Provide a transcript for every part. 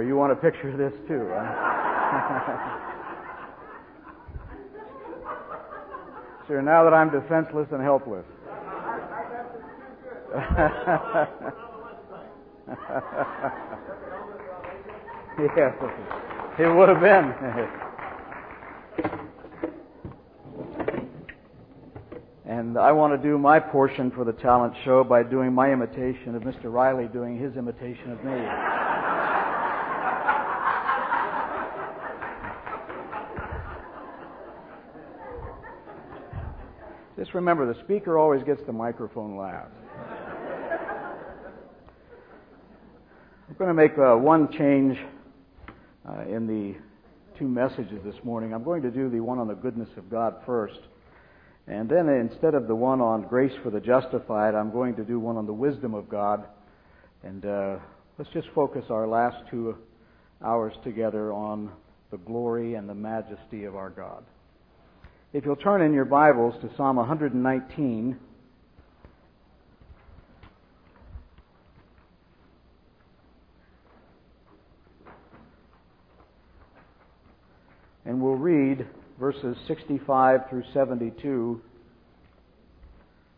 Oh, you want to picture this too, huh? sure, now that I'm defenseless and helpless. yes, it would have been. and I want to do my portion for the talent show by doing my imitation of Mr. Riley doing his imitation of me. Just remember, the speaker always gets the microphone last. I'm going to make uh, one change uh, in the two messages this morning. I'm going to do the one on the goodness of God first. And then instead of the one on grace for the justified, I'm going to do one on the wisdom of God. And uh, let's just focus our last two hours together on the glory and the majesty of our God. If you'll turn in your Bibles to Psalm 119. And we'll read verses 65 through 72,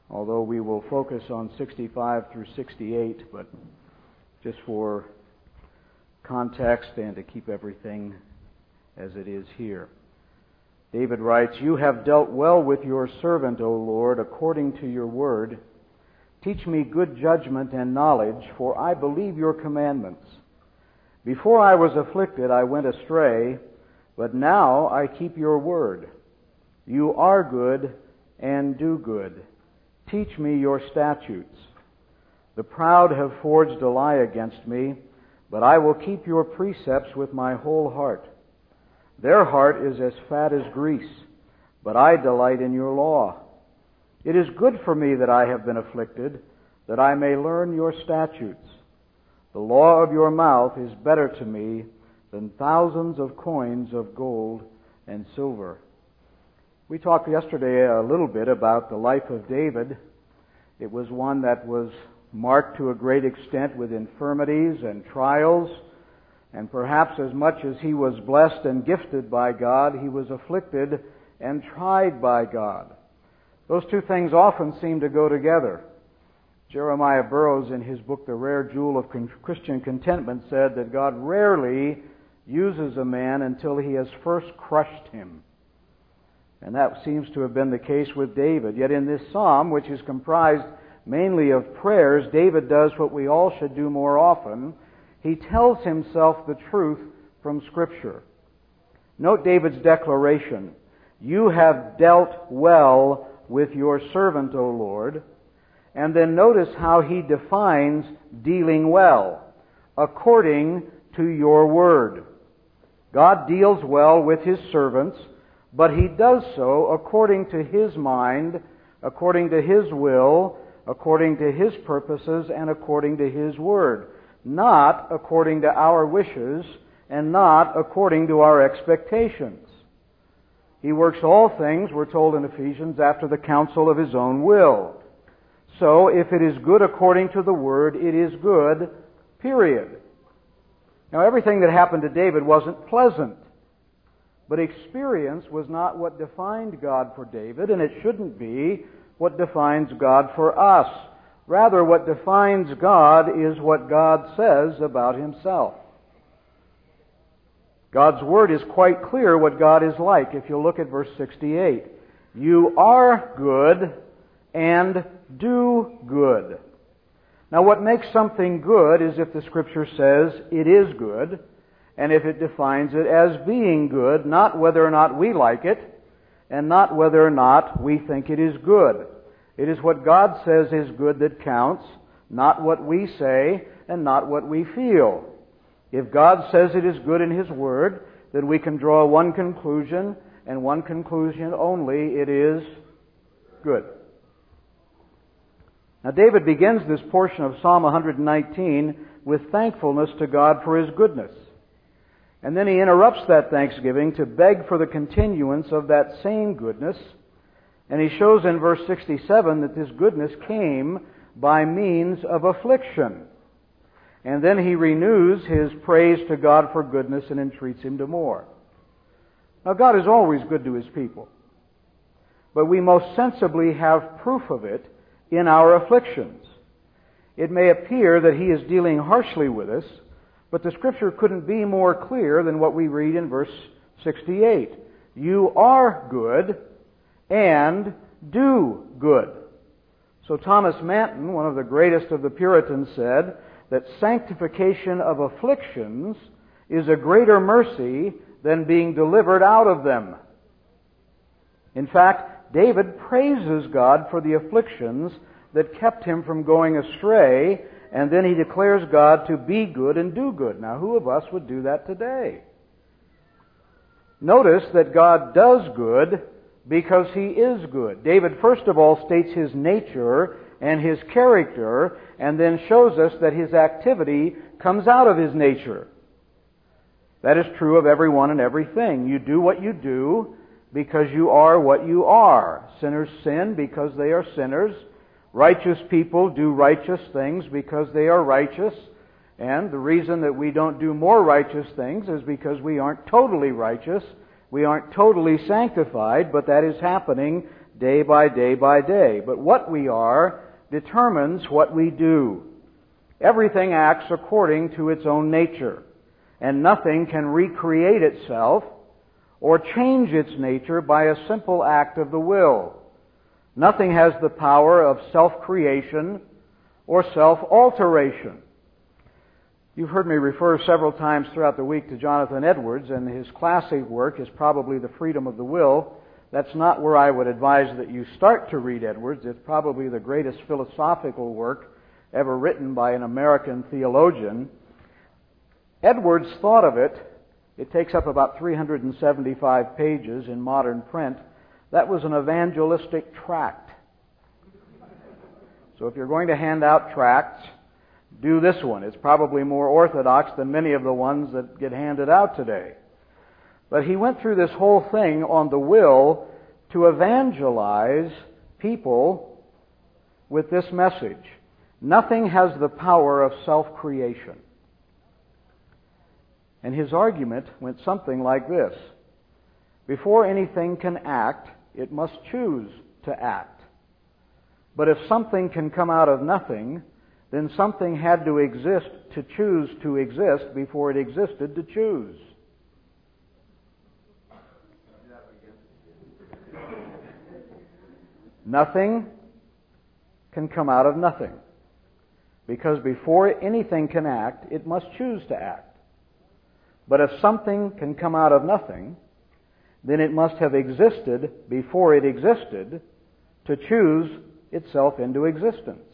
although we will focus on 65 through 68, but just for context and to keep everything as it is here. David writes, You have dealt well with your servant, O Lord, according to your word. Teach me good judgment and knowledge, for I believe your commandments. Before I was afflicted, I went astray, but now I keep your word. You are good and do good. Teach me your statutes. The proud have forged a lie against me, but I will keep your precepts with my whole heart. Their heart is as fat as grease, but I delight in your law. It is good for me that I have been afflicted, that I may learn your statutes. The law of your mouth is better to me than thousands of coins of gold and silver. We talked yesterday a little bit about the life of David. It was one that was marked to a great extent with infirmities and trials and perhaps as much as he was blessed and gifted by God, he was afflicted and tried by God. Those two things often seem to go together. Jeremiah Burroughs, in his book, The Rare Jewel of Christian Contentment, said that God rarely uses a man until he has first crushed him. And that seems to have been the case with David. Yet in this psalm, which is comprised mainly of prayers, David does what we all should do more often he tells himself the truth from Scripture. Note David's declaration You have dealt well with your servant, O Lord. And then notice how he defines dealing well according to your word. God deals well with his servants, but he does so according to his mind, according to his will, according to his purposes, and according to his word not according to our wishes and not according to our expectations. He works all things, we're told in Ephesians, after the counsel of his own will. So, if it is good according to the word, it is good, period. Now, everything that happened to David wasn't pleasant. But experience was not what defined God for David, and it shouldn't be what defines God for us. Rather, what defines God is what God says about himself. God's Word is quite clear what God is like if you look at verse 68. You are good and do good. Now, what makes something good is if the Scripture says it is good, and if it defines it as being good, not whether or not we like it, and not whether or not we think it is good. It is what God says is good that counts, not what we say and not what we feel. If God says it is good in His Word, then we can draw one conclusion, and one conclusion only it is good. Now, David begins this portion of Psalm 119 with thankfulness to God for His goodness. And then he interrupts that thanksgiving to beg for the continuance of that same goodness and he shows in verse 67 that this goodness came by means of affliction. And then he renews his praise to God for goodness and entreats him to more. Now, God is always good to his people. But we most sensibly have proof of it in our afflictions. It may appear that he is dealing harshly with us, but the scripture couldn't be more clear than what we read in verse 68. You are good and do good. So Thomas Manton, one of the greatest of the Puritans, said that sanctification of afflictions is a greater mercy than being delivered out of them. In fact, David praises God for the afflictions that kept him from going astray, and then he declares God to be good and do good. Now, who of us would do that today? Notice that God does good because he is good. David, first of all, states his nature and his character, and then shows us that his activity comes out of his nature. That is true of everyone and everything. You do what you do because you are what you are. Sinners sin because they are sinners. Righteous people do righteous things because they are righteous. And the reason that we don't do more righteous things is because we aren't totally righteous. We aren't totally sanctified, but that is happening day by day by day. But what we are determines what we do. Everything acts according to its own nature, and nothing can recreate itself or change its nature by a simple act of the will. Nothing has the power of self-creation or self-alteration. You've heard me refer several times throughout the week to Jonathan Edwards, and his classic work is probably The Freedom of the Will. That's not where I would advise that you start to read Edwards. It's probably the greatest philosophical work ever written by an American theologian. Edwards thought of it, it takes up about 375 pages in modern print, that was an evangelistic tract. So if you're going to hand out tracts, do this one. It's probably more orthodox than many of the ones that get handed out today. But he went through this whole thing on the will to evangelize people with this message. Nothing has the power of self-creation. And his argument went something like this. Before anything can act, it must choose to act. But if something can come out of nothing, then something had to exist to choose to exist before it existed to choose. Nothing can come out of nothing. Because before anything can act, it must choose to act. But if something can come out of nothing, then it must have existed before it existed to choose itself into existence.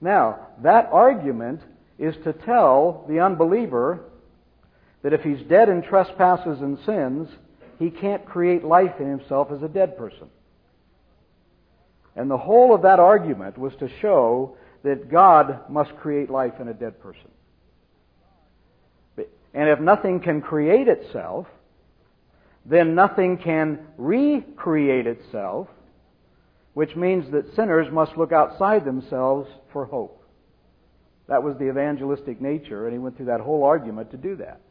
Now, that argument is to tell the unbeliever that if he's dead in trespasses and sins, he can't create life in himself as a dead person. And the whole of that argument was to show that God must create life in a dead person. And if nothing can create itself, then nothing can recreate itself, which means that sinners must look outside themselves for hope. That was the evangelistic nature, and he went through that whole argument to do that.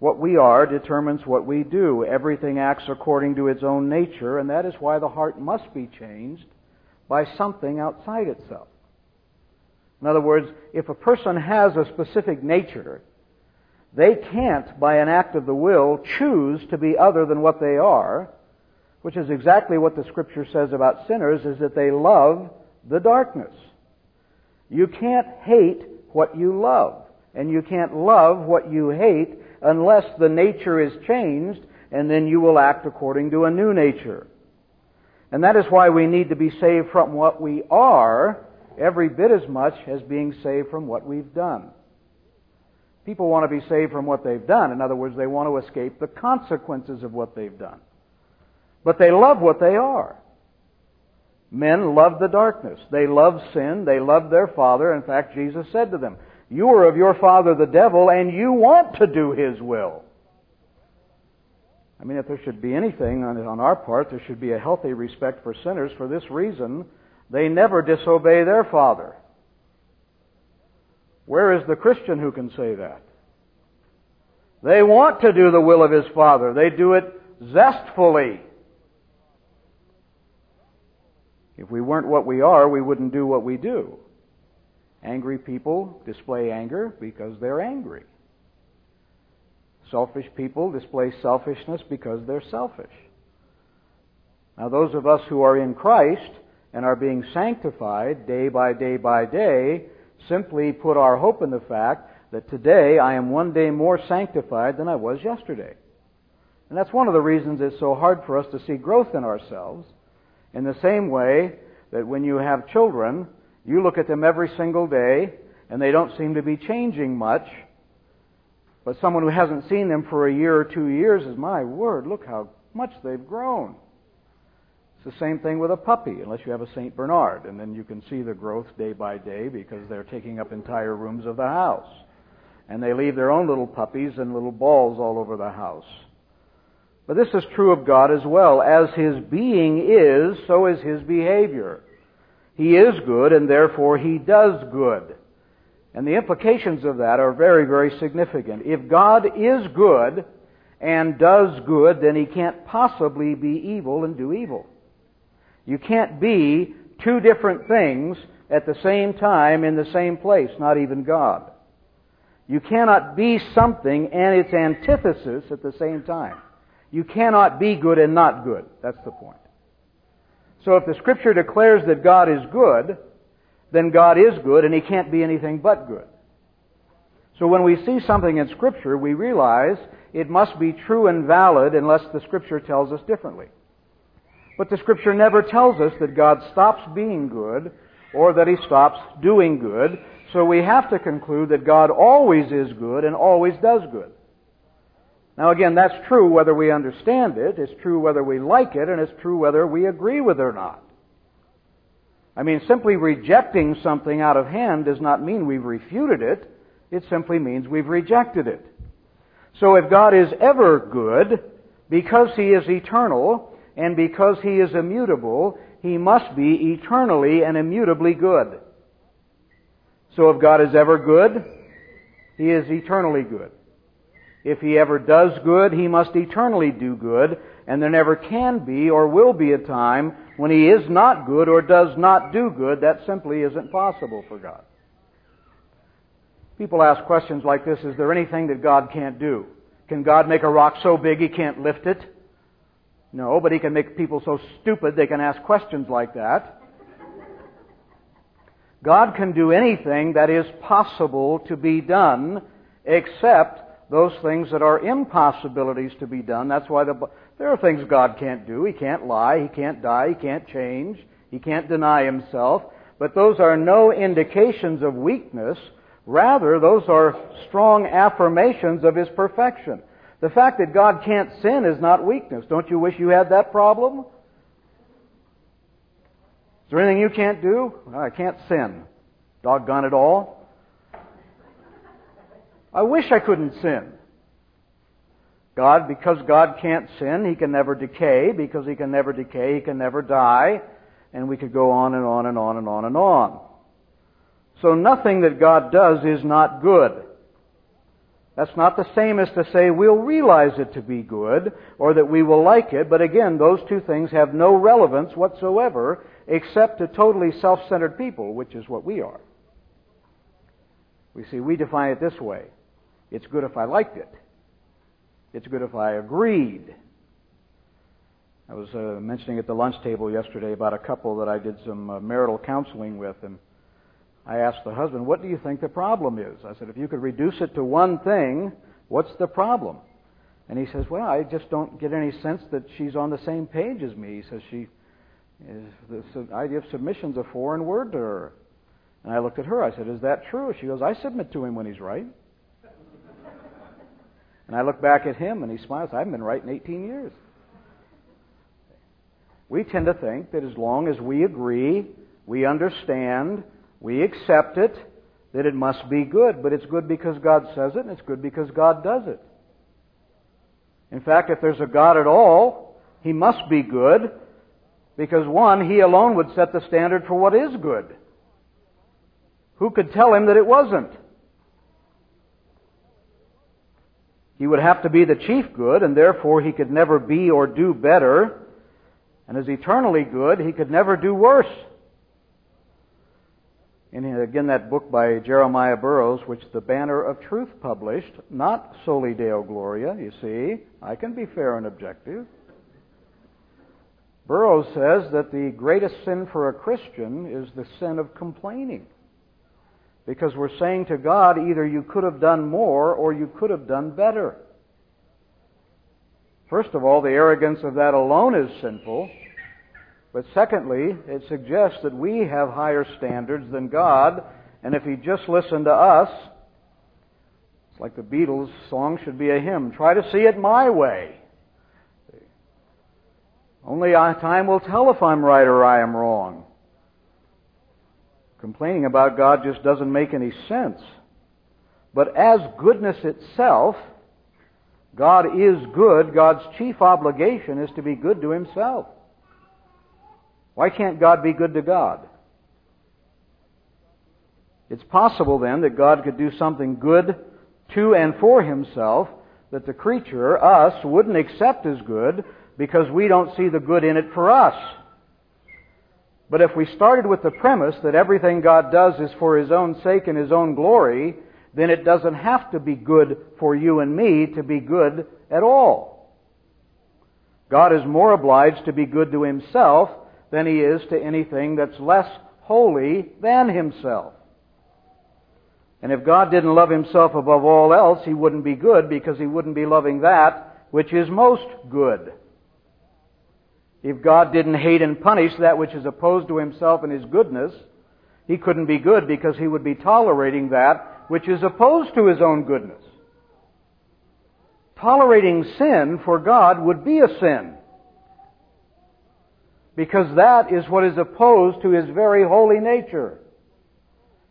What we are determines what we do. Everything acts according to its own nature, and that is why the heart must be changed by something outside itself. In other words, if a person has a specific nature, they can't, by an act of the will, choose to be other than what they are, which is exactly what the scripture says about sinners, is that they love the darkness. You can't hate what you love, and you can't love what you hate unless the nature is changed, and then you will act according to a new nature. And that is why we need to be saved from what we are every bit as much as being saved from what we've done. People want to be saved from what they've done. In other words, they want to escape the consequences of what they've done. But they love what they are. Men love the darkness. They love sin. They love their father. In fact, Jesus said to them, You are of your father the devil, and you want to do his will. I mean, if there should be anything on, our part, there should be a healthy respect for sinners. For this reason, They never disobey their father. Where is the Christian who can say that? They want to do the will of his father. They do it zestfully. If we weren't what we are, we wouldn't do what we do. Angry people display anger because they're angry. Selfish people display selfishness because they're selfish. Now, those of us who are in Christ and are being sanctified day by day by day simply put our hope in the fact that today I am one day more sanctified than I was yesterday. And that's one of the reasons it's so hard for us to see growth in ourselves. In the same way that when you have children, you look at them every single day and they don't seem to be changing much. But someone who hasn't seen them for a year or two years is, my word, look how much they've grown. It's the same thing with a puppy, unless you have a St. Bernard, and then you can see the growth day by day because they're taking up entire rooms of the house. And they leave their own little puppies and little balls all over the house. But this is true of God as well. As His being is, so is His behavior. He is good, and therefore He does good. And the implications of that are very, very significant. If God is good and does good, then He can't possibly be evil and do evil. You can't be two different things at the same time in the same place, not even God. You cannot be something and its antithesis at the same time. You cannot be good and not good. That's the point. So if the scripture declares that God is good, then God is good and he can't be anything but good. So when we see something in scripture, we realize it must be true and valid unless the scripture tells us differently. But the scripture never tells us that God stops being good or that he stops doing good. So we have to conclude that God always is good and always does good. Now again, that's true whether we understand it, it's true whether we like it, and it's true whether we agree with it or not. I mean, simply rejecting something out of hand does not mean we've refuted it. It simply means we've rejected it. So if God is ever good, because He is eternal, and because he is immutable, he must be eternally and immutably good. So if God is ever good, he is eternally good. If he ever does good, he must eternally do good, and there never can be or will be a time when he is not good or does not do good. That simply isn't possible for God. People ask questions like this Is there anything that God can't do? Can God make a rock so big he can't lift it? No, but he can make people so stupid they can ask questions like that. God can do anything that is possible to be done except those things that are impossibilities to be done. That's why the, there are things God can't do. He can't lie. He can't die. He can't change. He can't deny himself. But those are no indications of weakness. Rather, those are strong affirmations of his perfection. The fact that God can't sin is not weakness. Don't you wish you had that problem? Is there anything you can't do? I can't sin. Doggone it all. I wish I couldn't sin. God, because God can't sin, He can never decay. Because He can never decay, He can never die. And we could go on and on and on and on and on. So nothing that God does is not good. That's not the same as to say we'll realize it to be good or that we will like it, but again, those two things have no relevance whatsoever except to totally self-centered people, which is what we are. We see, we define it this way. It's good if I liked it. It's good if I agreed. I was uh, mentioning at the lunch table yesterday about a couple that I did some uh, marital counseling with, and I asked the husband, What do you think the problem is? I said, If you could reduce it to one thing, what's the problem? And he says, Well, I just don't get any sense that she's on the same page as me. He says, She is the idea of submission's a foreign word to her. And I looked at her. I said, Is that true? She goes, I submit to him when he's right. And I look back at him and he smiles. I haven't been right in 18 years. We tend to think that as long as we agree, we understand, we accept it, that it must be good, but it's good because God says it, and it's good because God does it. In fact, if there's a God at all, He must be good, Because one, he alone would set the standard for what is good. Who could tell him that it wasn't? He would have to be the chief good, and therefore he could never be or do better. And as eternally good, he could never do worse. And again, that book by Jeremiah Burroughs, which the Banner of Truth published, not Soli Deo Gloria, you see. I can be fair and objective. Burroughs says that the greatest sin for a Christian is the sin of complaining. Because we're saying to God, either you could have done more or you could have done better. First of all, the arrogance of that alone is sinful. But secondly, it suggests that we have higher standards than God, and if He just listened to us, it's like the Beatles song should be a hymn try to see it my way. Only time will tell if I'm right or I am wrong. Complaining about God just doesn't make any sense. But as goodness itself, God is good. God's chief obligation is to be good to Himself. Why can't God be good to God? It's possible then that God could do something good to and for himself that the creature, us, wouldn't accept as good because we don't see the good in it for us. But if we started with the premise that everything God does is for His own sake and His own glory, then it doesn't have to be good for you and me to be good at all. God is more obliged to be good to Himself than he is to anything that's less holy than himself. And if God didn't love himself above all else, he wouldn't be good because he wouldn't be loving that which is most good. If God didn't hate and punish that which is opposed to himself and his goodness, he couldn't be good because he would be tolerating that which is opposed to his own goodness. Tolerating sin for God would be a sin because that is what is opposed to his very holy nature.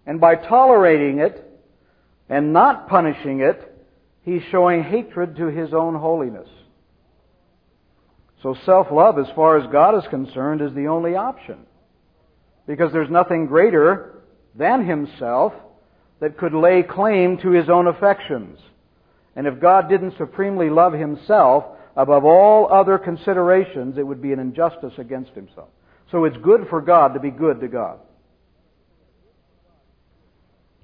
And by tolerating it and not punishing it, he's showing hatred to his own holiness. So self-love, as far as God is concerned, is the only option. Because there's nothing greater than himself that could lay claim to his own affections. And if God didn't supremely love himself, above all other considerations, it would be an injustice against himself. So it's good for God to be good to God.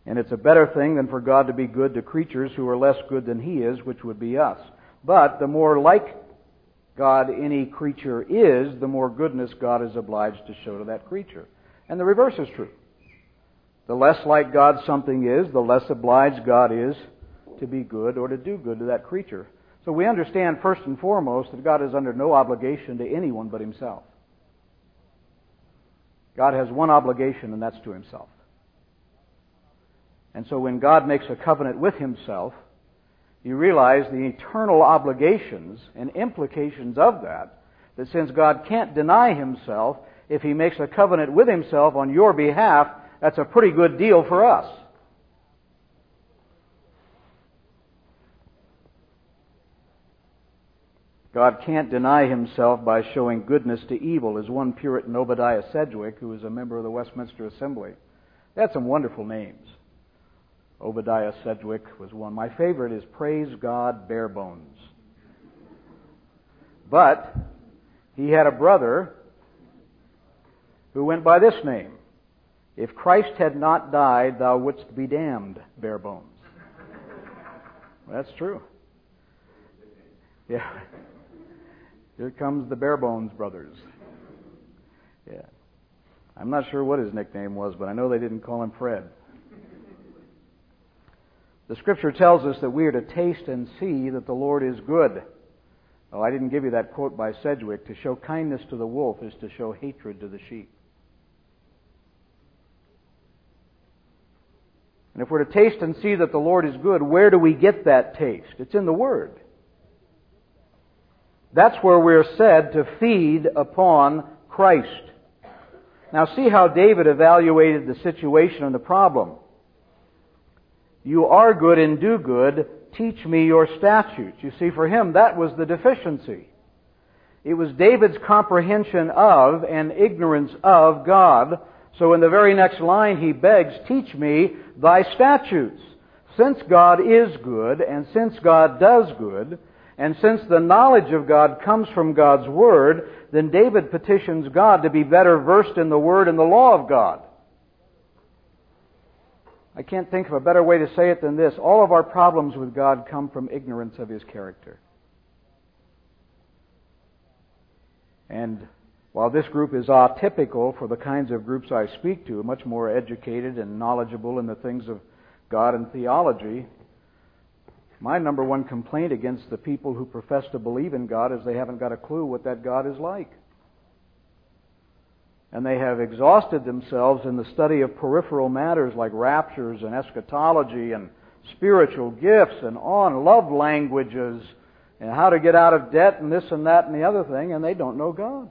And it's a better thing than for God to be good to creatures who are less good than He is, which would be us. But the more like God any creature is, the more goodness God is obliged to show to that creature. And the reverse is true. The less like God something is, the less obliged God is to be good or to do good to that creature. So we understand first and foremost that God is under no obligation to anyone but himself. God has one obligation, and that's to himself. And so when God makes a covenant with himself, you realize the eternal obligations and implications of that, that since God can't deny himself, if he makes a covenant with himself on your behalf, that's a pretty good deal for us. God can't deny himself by showing goodness to evil, as one Puritan, Obadiah Sedgwick, who was a member of the Westminster Assembly. They had some wonderful names. Obadiah Sedgwick was one. My favorite is Praise God Bare Bones. But he had a brother who went by this name. If Christ had not died, thou wouldst be damned, bare bones. That's true. Yeah. Here comes the Barebones brothers. Yeah. I'm not sure what his nickname was, but I know they didn't call him Fred. The scripture tells us that we are to taste and see that the Lord is good. Oh, I didn't give you that quote by Sedgwick. To show kindness to the wolf is to show hatred to the sheep. And if we're to taste and see that the Lord is good, where do we get that taste? It's in the Word. That's where we're said to feed upon Christ. Now see how David evaluated the situation and the problem. You are good and do good. Teach me your statutes. You see, for him, that was the deficiency. It was David's comprehension of and ignorance of God. So in the very next line he begs, teach me thy statutes. Since God is good, and since God does good, and since the knowledge of God comes from God's Word, then David petitions God to be better versed in the Word and the law of God. I can't think of a better way to say it than this. All of our problems with God come from ignorance of His character. And while this group is atypical for the kinds of groups I speak to, much more educated and knowledgeable in the things of God and theology, my number one complaint against the people who profess to believe in God is they haven't got a clue what that God is like. And they have exhausted themselves in the study of peripheral matters like raptures and eschatology and spiritual gifts and on love languages and how to get out of debt and this and that and the other thing, and they don't know God.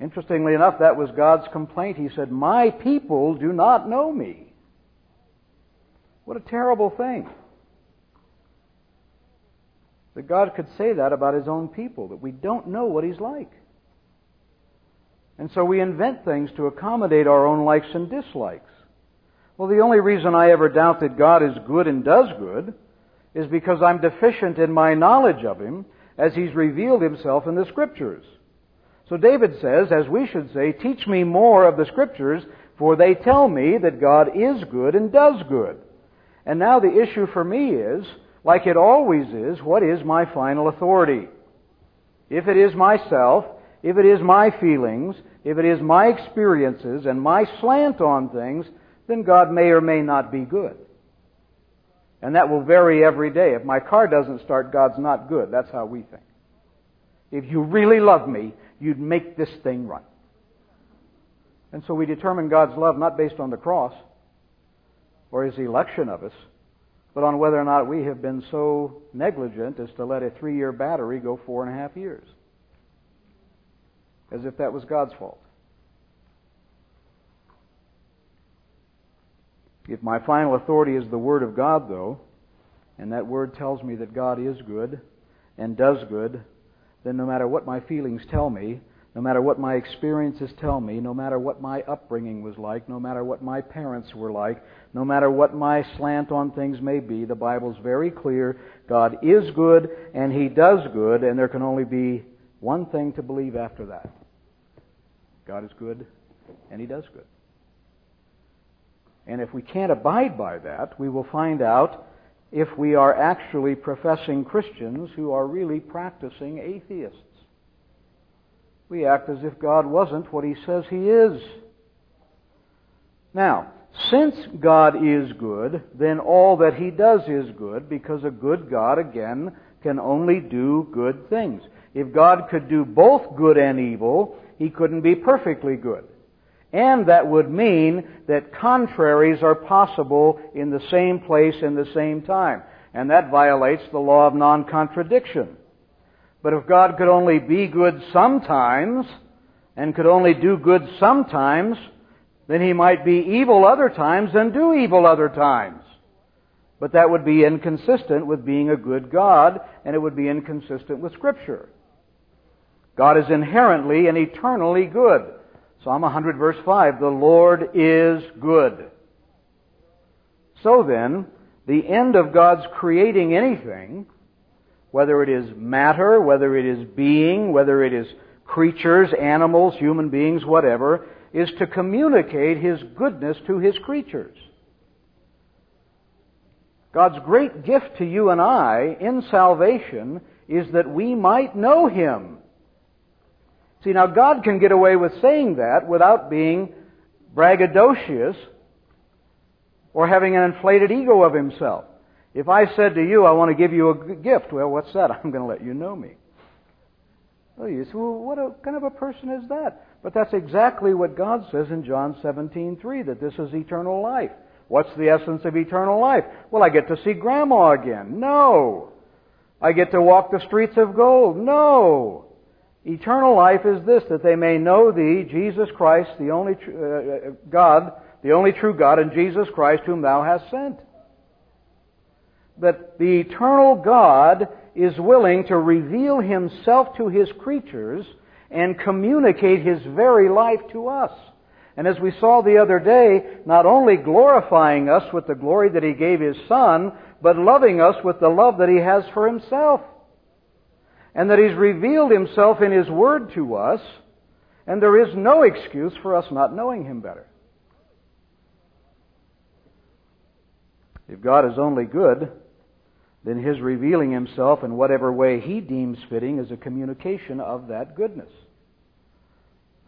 Interestingly enough, that was God's complaint. He said, My people do not know me. What a terrible thing. That God could say that about His own people, that we don't know what He's like. And so we invent things to accommodate our own likes and dislikes. Well, the only reason I ever doubt that God is good and does good is because I'm deficient in my knowledge of Him as He's revealed Himself in the Scriptures. So David says, as we should say, teach me more of the Scriptures, for they tell me that God is good and does good. And now the issue for me is, like it always is, what is my final authority? If it is myself, if it is my feelings, if it is my experiences and my slant on things, then God may or may not be good. And that will vary every day. If my car doesn't start, God's not good. That's how we think. If you really love me, you'd make this thing run. And so we determine God's love not based on the cross, or his election of us, but on whether or not we have been so negligent as to let a three year battery go four and a half years. As if that was God's fault. If my final authority is the Word of God, though, and that Word tells me that God is good and does good, then no matter what my feelings tell me, no matter what my experiences tell me, no matter what my upbringing was like, no matter what my parents were like, no matter what my slant on things may be, the Bible's very clear. God is good and He does good, and there can only be one thing to believe after that. God is good and He does good. And if we can't abide by that, we will find out if we are actually professing Christians who are really practicing atheists we act as if God wasn't what He says He is. Now, since God is good, then all that He does is good, because a good God, again, can only do good things. If God could do both good and evil, He couldn't be perfectly good. And that would mean that contraries are possible in the same place in the same time. And that violates the law of non-contradiction. But if God could only be good sometimes, and could only do good sometimes, then he might be evil other times and do evil other times. But that would be inconsistent with being a good God, and it would be inconsistent with Scripture. God is inherently and eternally good. Psalm 100 verse 5, the Lord is good. So then, the end of God's creating anything whether it is matter, whether it is being, whether it is creatures, animals, human beings, whatever, is to communicate His goodness to His creatures. God's great gift to you and I in salvation is that we might know Him. See, now God can get away with saying that without being braggadocious or having an inflated ego of Himself. If I said to you, I want to give you a gift, well, what's that? I'm going to let you know me. Well, you say, well, what a, kind of a person is that? But that's exactly what God says in John 17:3, that this is eternal life. What's the essence of eternal life? Well, I get to see Grandma again. No. I get to walk the streets of gold. No. Eternal life is this, that they may know Thee, Jesus Christ, the only tr- uh, uh God, the only true God, and Jesus Christ, whom Thou hast sent. that the eternal God is willing to reveal himself to his creatures and communicate his very life to us. And as we saw the other day, not only glorifying us with the glory that he gave his Son, but loving us with the love that he has for himself. And that he's revealed himself in his word to us, and there is no excuse for us not knowing him better. If God is only good, then his revealing himself in whatever way he deems fitting is a communication of that goodness.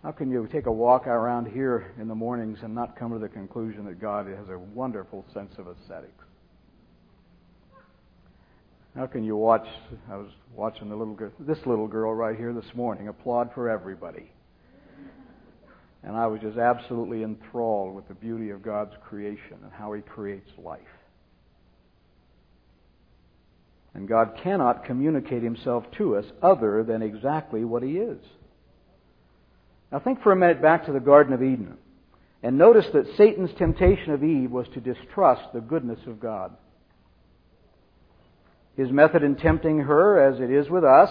How can you take a walk around here in the mornings and not come to the conclusion that God has a wonderful sense of aesthetics? How can you watch? I was watching the little girl, this little girl right here this morning applaud for everybody. And I was just absolutely enthralled with the beauty of God's creation and how He creates life. And God cannot communicate himself to us other than exactly what he is. Now think for a minute back to the Garden of Eden. And notice that Satan's temptation of Eve was to distrust the goodness of God. His method in tempting her, as it is with us,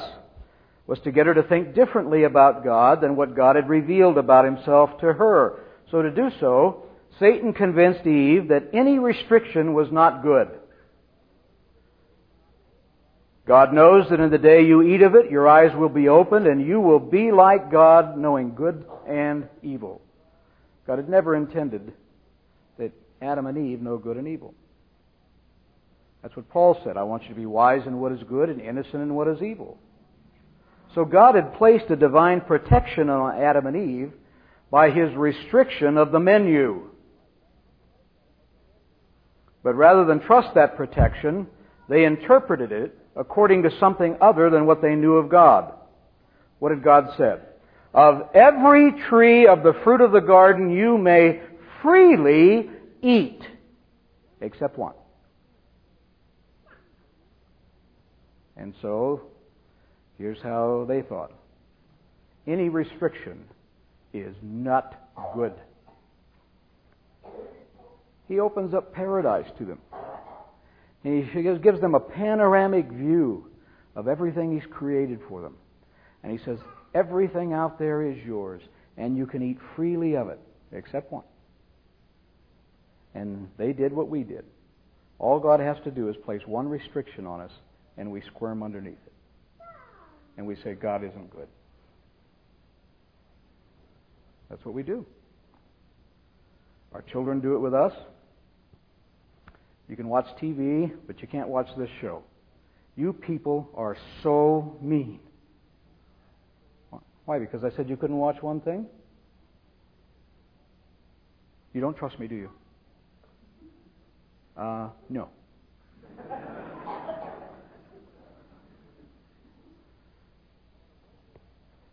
was to get her to think differently about God than what God had revealed about himself to her. So to do so, Satan convinced Eve that any restriction was not good. God knows that in the day you eat of it, your eyes will be opened and you will be like God, knowing good and evil. God had never intended that Adam and Eve know good and evil. That's what Paul said. I want you to be wise in what is good and innocent in what is evil. So God had placed a divine protection on Adam and Eve by his restriction of the menu. But rather than trust that protection, they interpreted it according to something other than what they knew of God. What had God said? Of every tree of the fruit of the garden you may freely eat, except one. And so, here's how they thought. Any restriction is not good. He opens up paradise to them. He gives them a panoramic view of everything he's created for them. And he says, everything out there is yours, and you can eat freely of it, except one. And they did what we did. All God has to do is place one restriction on us, and we squirm underneath it. And we say, God isn't good. That's what we do. Our children do it with us. You can watch TV, but you can't watch this show. You people are so mean. Why? Because I said you couldn't watch one thing? You don't trust me, do you? Uh, no.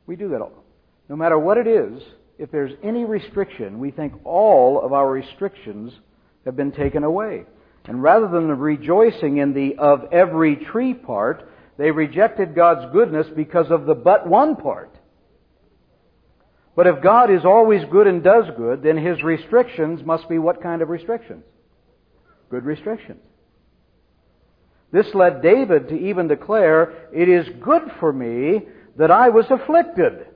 We do that all. No matter what it is, if there's any restriction, we think all of our restrictions have been taken away. And rather than rejoicing in the of every tree part, they rejected God's goodness because of the but one part. But if God is always good and does good, then His restrictions must be what kind of restrictions? Good restrictions. This led David to even declare, It is good for me that I was afflicted.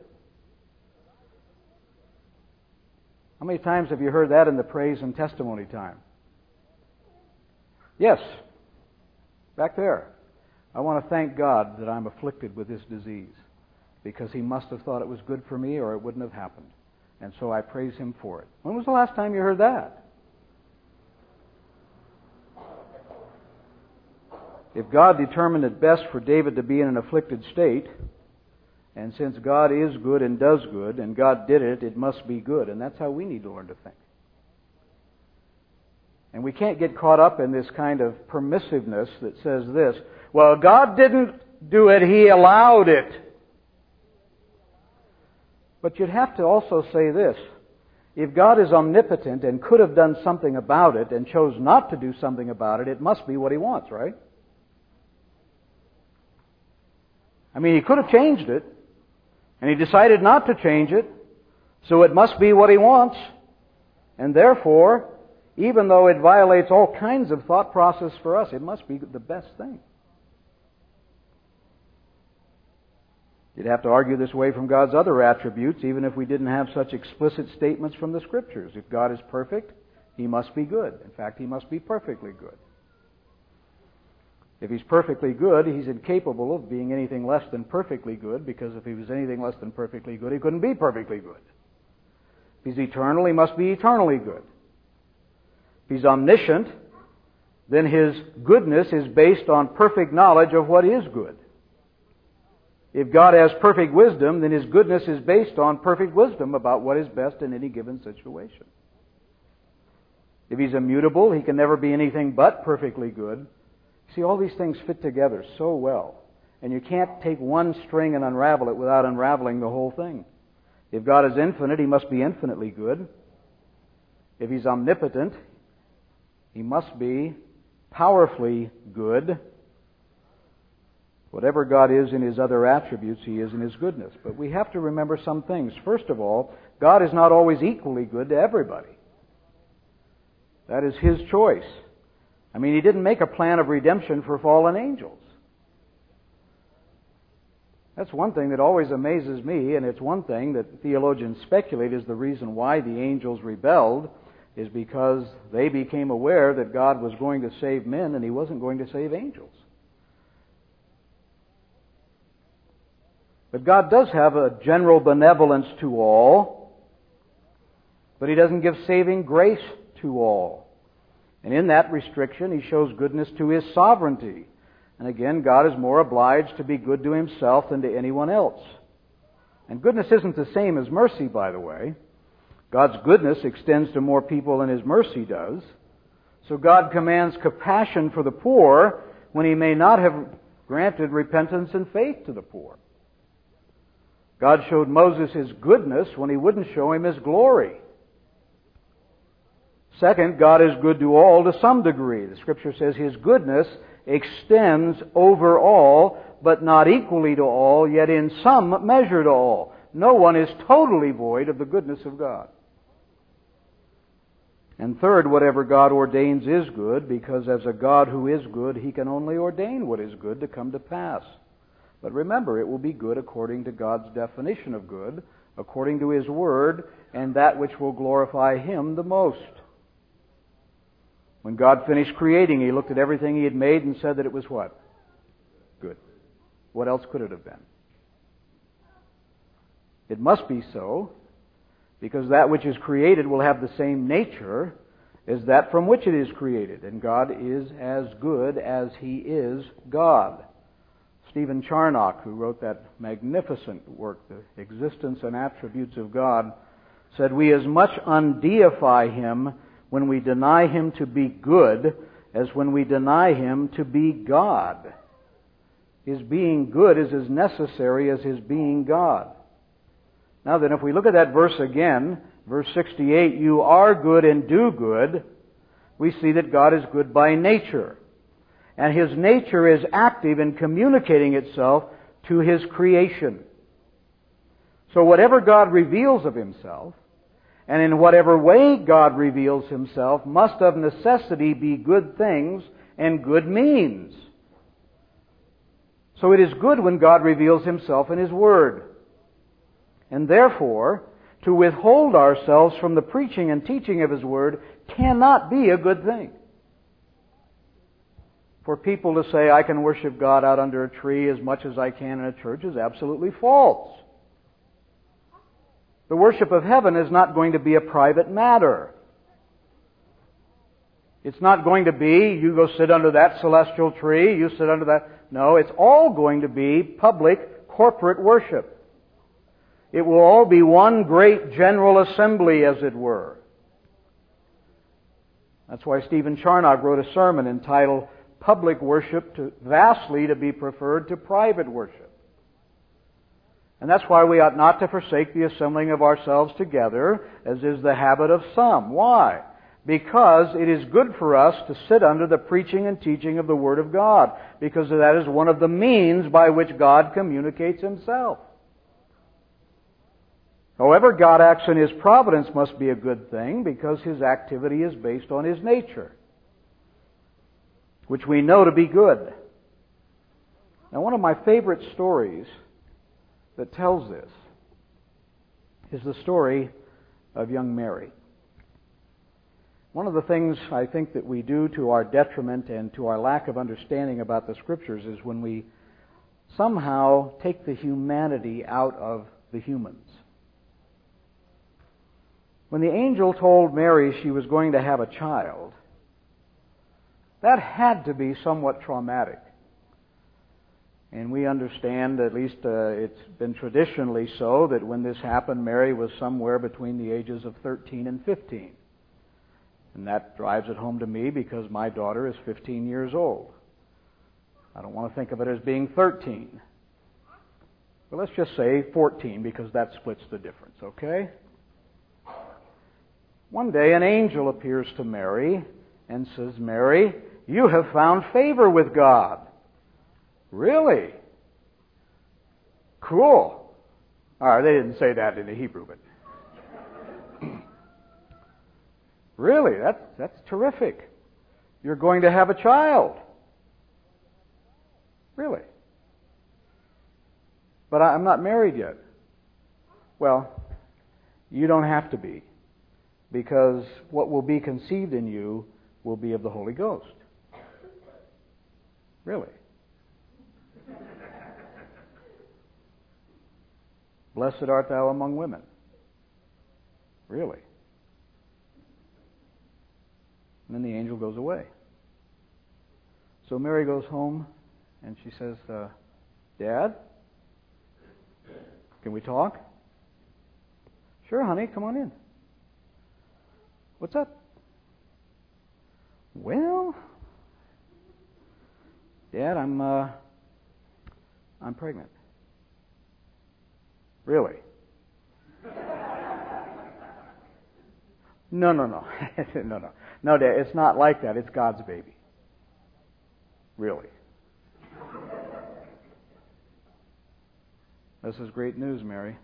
How many times have you heard that in the praise and testimony time? Yes, back there. I want to thank God that I'm afflicted with this disease because He must have thought it was good for me or it wouldn't have happened. And so I praise Him for it. When was the last time you heard that? If God determined it best for David to be in an afflicted state, and since God is good and does good, and God did it, it must be good. And that's how we need to learn to think. And we can't get caught up in this kind of permissiveness that says this, well, God didn't do it, He allowed it. But you'd have to also say this. If God is omnipotent and could have done something about it and chose not to do something about it, it must be what He wants, right? I mean, He could have changed it, and He decided not to change it, so it must be what He wants, and therefore, even though it violates all kinds of thought process for us, it must be the best thing. You'd have to argue this way from God's other attributes, even if we didn't have such explicit statements from the Scriptures. If God is perfect, He must be good. In fact, He must be perfectly good. If He's perfectly good, He's incapable of being anything less than perfectly good, because if He was anything less than perfectly good, He couldn't be perfectly good. If He's eternal, He must be eternally good. If He's omniscient, then His goodness is based on perfect knowledge of what is good. If God has perfect wisdom, then His goodness is based on perfect wisdom about what is best in any given situation. If He's immutable, He can never be anything but perfectly good. See, all these things fit together so well. And you can't take one string and unravel it without unraveling the whole thing. If God is infinite, He must be infinitely good. If He's omnipotent, He must be powerfully good. Whatever God is in His other attributes, He is in His goodness. But we have to remember some things. First of all, God is not always equally good to everybody. That is His choice. I mean, He didn't make a plan of redemption for fallen angels. That's one thing that always amazes me, and it's one thing that theologians speculate is the reason why the angels rebelled, is because they became aware that God was going to save men and He wasn't going to save angels. But God does have a general benevolence to all, but He doesn't give saving grace to all. And in that restriction, He shows goodness to His sovereignty. And again, God is more obliged to be good to Himself than to anyone else. And goodness isn't the same as mercy, by the way. God's goodness extends to more people than His mercy does. So God commands compassion for the poor when He may not have granted repentance and faith to the poor. God showed Moses his goodness when he wouldn't show him his glory. Second, God is good to all to some degree. The scripture says his goodness extends over all, but not equally to all, yet in some measure to all. No one is totally void of the goodness of God. And third, whatever God ordains is good, because as a God who is good, he can only ordain what is good to come to pass. But remember, it will be good according to God's definition of good, according to His Word, and that which will glorify Him the most. When God finished creating, He looked at everything He had made and said that it was what? Good. What else could it have been? It must be so, because that which is created will have the same nature as that from which it is created, and God is as good as He is God. Stephen Charnock, who wrote that magnificent work, The Existence and Attributes of God, said, We as much undeify him when we deny him to be good as when we deny him to be God. His being good is as necessary as his being God. Now then, if we look at that verse again, verse 68, you are good and do good, we see that God is good by nature and his nature is active in communicating itself to his creation. So whatever God reveals of himself, and in whatever way God reveals himself, must of necessity be good things and good means. So it is good when God reveals himself in his word. And therefore, to withhold ourselves from the preaching and teaching of his word cannot be a good thing. For people to say, I can worship God out under a tree as much as I can in a church is absolutely false. The worship of heaven is not going to be a private matter. It's not going to be, you go sit under that celestial tree, you sit under that. No, it's all going to be public, corporate worship. It will all be one great general assembly, as it were. That's why Stephen Charnock wrote a sermon entitled public worship to vastly to be preferred to private worship. And that's why we ought not to forsake the assembling of ourselves together, as is the habit of some. Why? Because it is good for us to sit under the preaching and teaching of the Word of God, because that is one of the means by which God communicates Himself. However, God acts in His providence must be a good thing because His activity is based on His nature, which we know to be good. Now, one of my favorite stories that tells this is the story of young Mary. One of the things I think that we do to our detriment and to our lack of understanding about the Scriptures is when we somehow take the humanity out of the humans. When the angel told Mary she was going to have a child, that had to be somewhat traumatic. And we understand, at least uh, it's been traditionally so, that when this happened, Mary was somewhere between the ages of 13 and 15. And that drives it home to me because my daughter is 15 years old. I don't want to think of it as being 13. But let's just say 14 because that splits the difference, okay? One day an angel appears to Mary and says, Mary, you have found favor with God. Really? Cool. All right, they didn't say that in the Hebrew, but. really? That's, that's terrific. You're going to have a child. Really? But I'm not married yet. Well, you don't have to be, because what will be conceived in you will be of the Holy Ghost. Really? Blessed art thou among women. Really? And then the angel goes away. So Mary goes home and she says, uh, Dad, can we talk? Sure, honey, come on in. What's up? Well, Dad, I'm uh, I'm pregnant. Really? no, no, no, no, no, no, Dad. It's not like that. It's God's baby. Really. This is great news, Mary.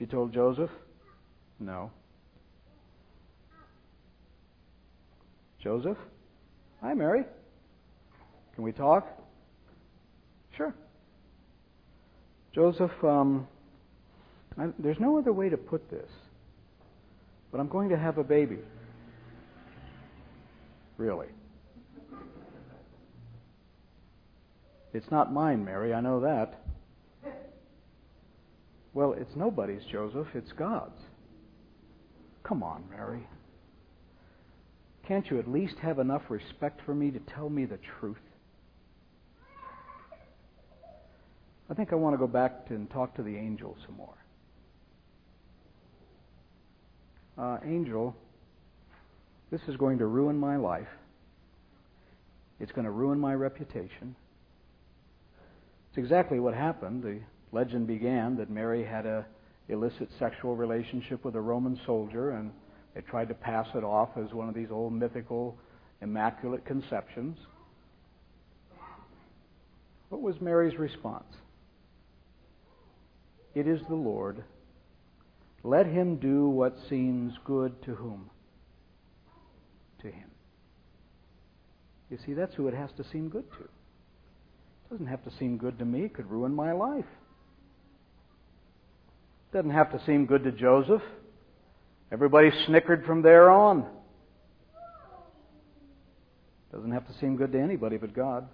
You told Joseph? No. Joseph? Hi, Mary. Can we talk? Sure. Joseph, um, I, there's no other way to put this, but I'm going to have a baby. Really. It's not mine, Mary, I know that. Well, it's nobody's, Joseph, it's God's. Come on, Mary. Can't you at least have enough respect for me to tell me the truth? I think I want to go back and talk to the angel some more. Uh, angel, this is going to ruin my life. It's going to ruin my reputation. It's exactly what happened. The legend began that Mary had a illicit sexual relationship with a Roman soldier, and they tried to pass it off as one of these old mythical immaculate conceptions. What was Mary's response? It is the Lord. Let him do what seems good to whom? To him. You see, that's who it has to seem good to. It doesn't have to seem good to me. It could ruin my life. It doesn't have to seem good to Joseph. Everybody snickered from there on. It doesn't have to seem good to anybody but God.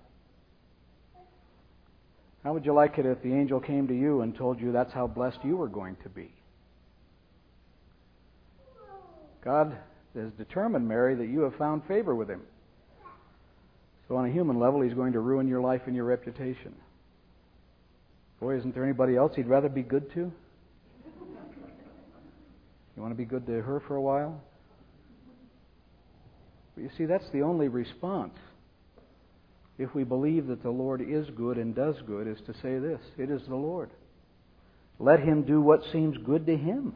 How would you like it if the angel came to you and told you that's how blessed you were going to be? God has determined, Mary, that you have found favor with him. So, on a human level, he's going to ruin your life and your reputation. Boy, isn't there anybody else he'd rather be good to? You want to be good to her for a while? But you see, that's the only response. If we believe that the Lord is good and does good, is to say this it is the Lord. Let him do what seems good to him.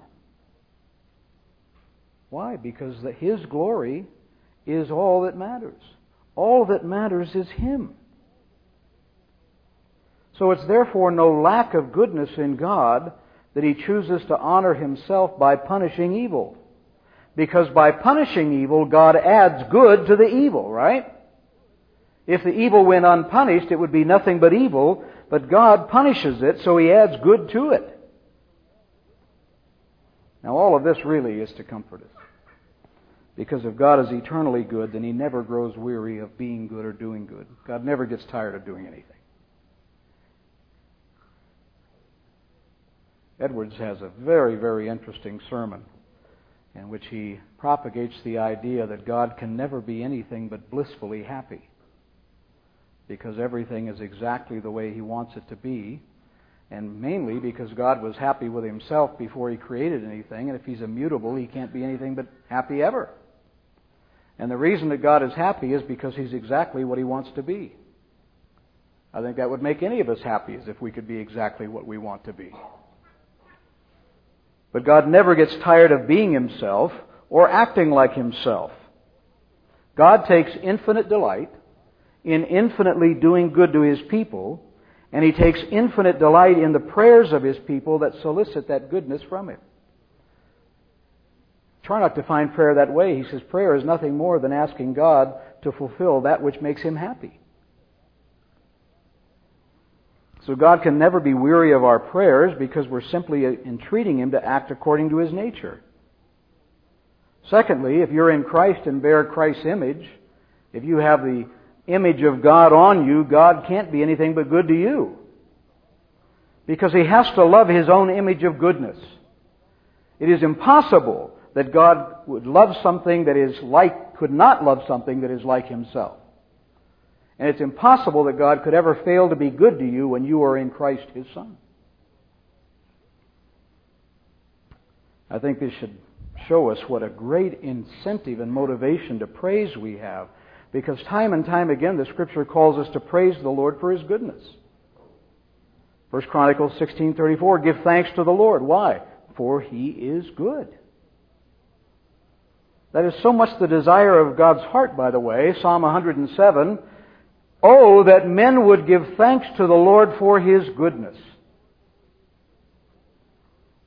Why? Because his glory is all that matters. All that matters is Him. So it's therefore no lack of goodness in God that he chooses to honor himself by punishing evil. Because by punishing evil, God adds good to the evil, right? If the evil went unpunished, it would be nothing but evil, but God punishes it, so he adds good to it. Now, all of this really is to comfort us. Because if God is eternally good, then he never grows weary of being good or doing good. God never gets tired of doing anything. Edwards has a very, very interesting sermon in which he propagates the idea that God can never be anything but blissfully happy because everything is exactly the way he wants it to be, and mainly because God was happy with himself before he created anything, and if he's immutable, he can't be anything but happy ever. And the reason that God is happy is because he's exactly what he wants to be. I think that would make any of us happy as if we could be exactly what we want to be. But God never gets tired of being himself or acting like himself. God takes infinite delight in infinitely doing good to his people, and he takes infinite delight in the prayers of his people that solicit that goodness from him. Try not to find prayer that way. He says prayer is nothing more than asking God to fulfill that which makes him happy. So God can never be weary of our prayers because we're simply entreating him to act according to his nature. Secondly, if you're in Christ and bear Christ's image, if you have the image of God on you, God can't be anything but good to you. Because he has to love his own image of goodness. It is impossible that God would love something that is like, could not love something that is like himself. And it's impossible that God could ever fail to be good to you when you are in Christ his Son. I think this should show us what a great incentive and motivation to praise we have because time and time again, the Scripture calls us to praise the Lord for His goodness. 1 Chronicles 16:34, give thanks to the Lord. Why? For He is good. That is so much the desire of God's heart, by the way. Psalm 107, Oh, that men would give thanks to the Lord for His goodness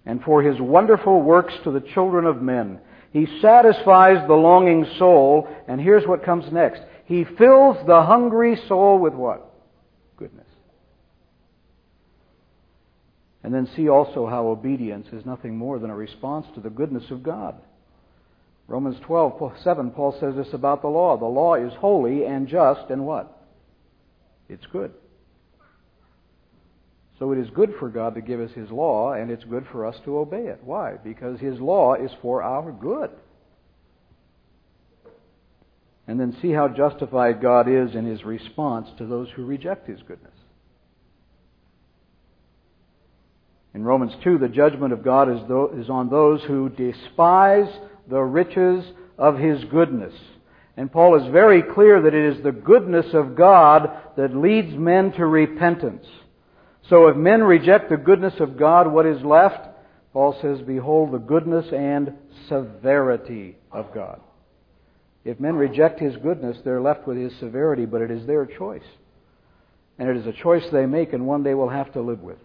and for His wonderful works to the children of men. He satisfies the longing soul, and here's what comes next. He fills the hungry soul with what? Goodness. And then see also how obedience is nothing more than a response to the goodness of God. Romans 12, 7, Paul says this about the law. The law is holy and just and what? It's good. So it is good for God to give us His law, and it's good for us to obey it. Why? Because His law is for our good. And then see how justified God is in His response to those who reject His goodness. In Romans 2, the judgment of God is, on those who despise the riches of His goodness. And Paul is very clear that it is the goodness of God that leads men to repentance. So if men reject the goodness of God, what is left? Paul says, Behold the goodness and severity of God. If men reject His goodness, they're left with His severity, but it is their choice. And it is a choice they make and one they will have to live with.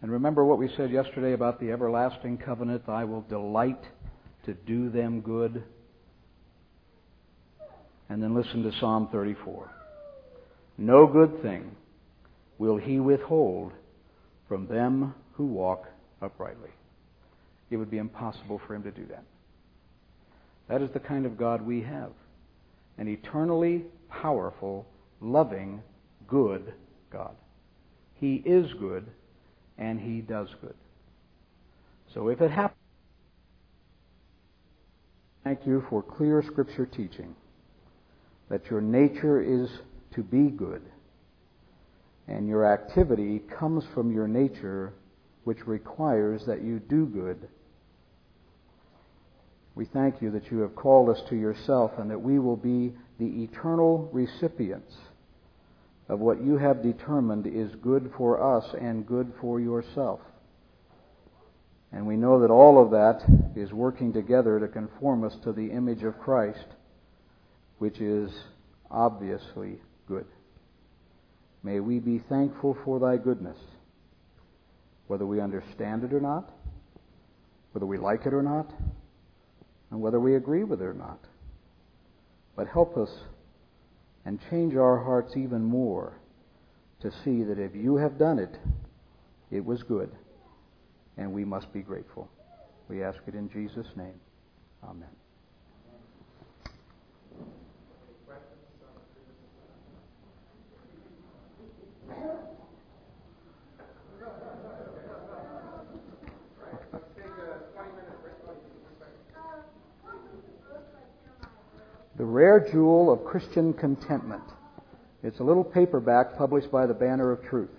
And remember what we said yesterday about the everlasting covenant I will delight to do them good. And then listen to Psalm 34. No good thing will he withhold from them who walk uprightly. It would be impossible for him to do that. That is the kind of God we have an eternally powerful, loving, good God. He is good, and He does good. So if it happens, thank you for clear Scripture teaching that your nature is to be good and your activity comes from your nature, which requires that you do good. We thank you that you have called us to yourself and that we will be the eternal recipients of what you have determined is good for us and good for yourself. And we know that all of that is working together to conform us to the image of Christ, which is obviously good. May we be thankful for thy goodness. whether we understand it or not, whether we like it or not, and whether we agree with it or not. But help us and change our hearts even more to see that if you have done it, it was good, and we must be grateful. We ask it in Jesus' name. Amen. The Rare Jewel of Christian Contentment. It's a little paperback published by the Banner of Truth.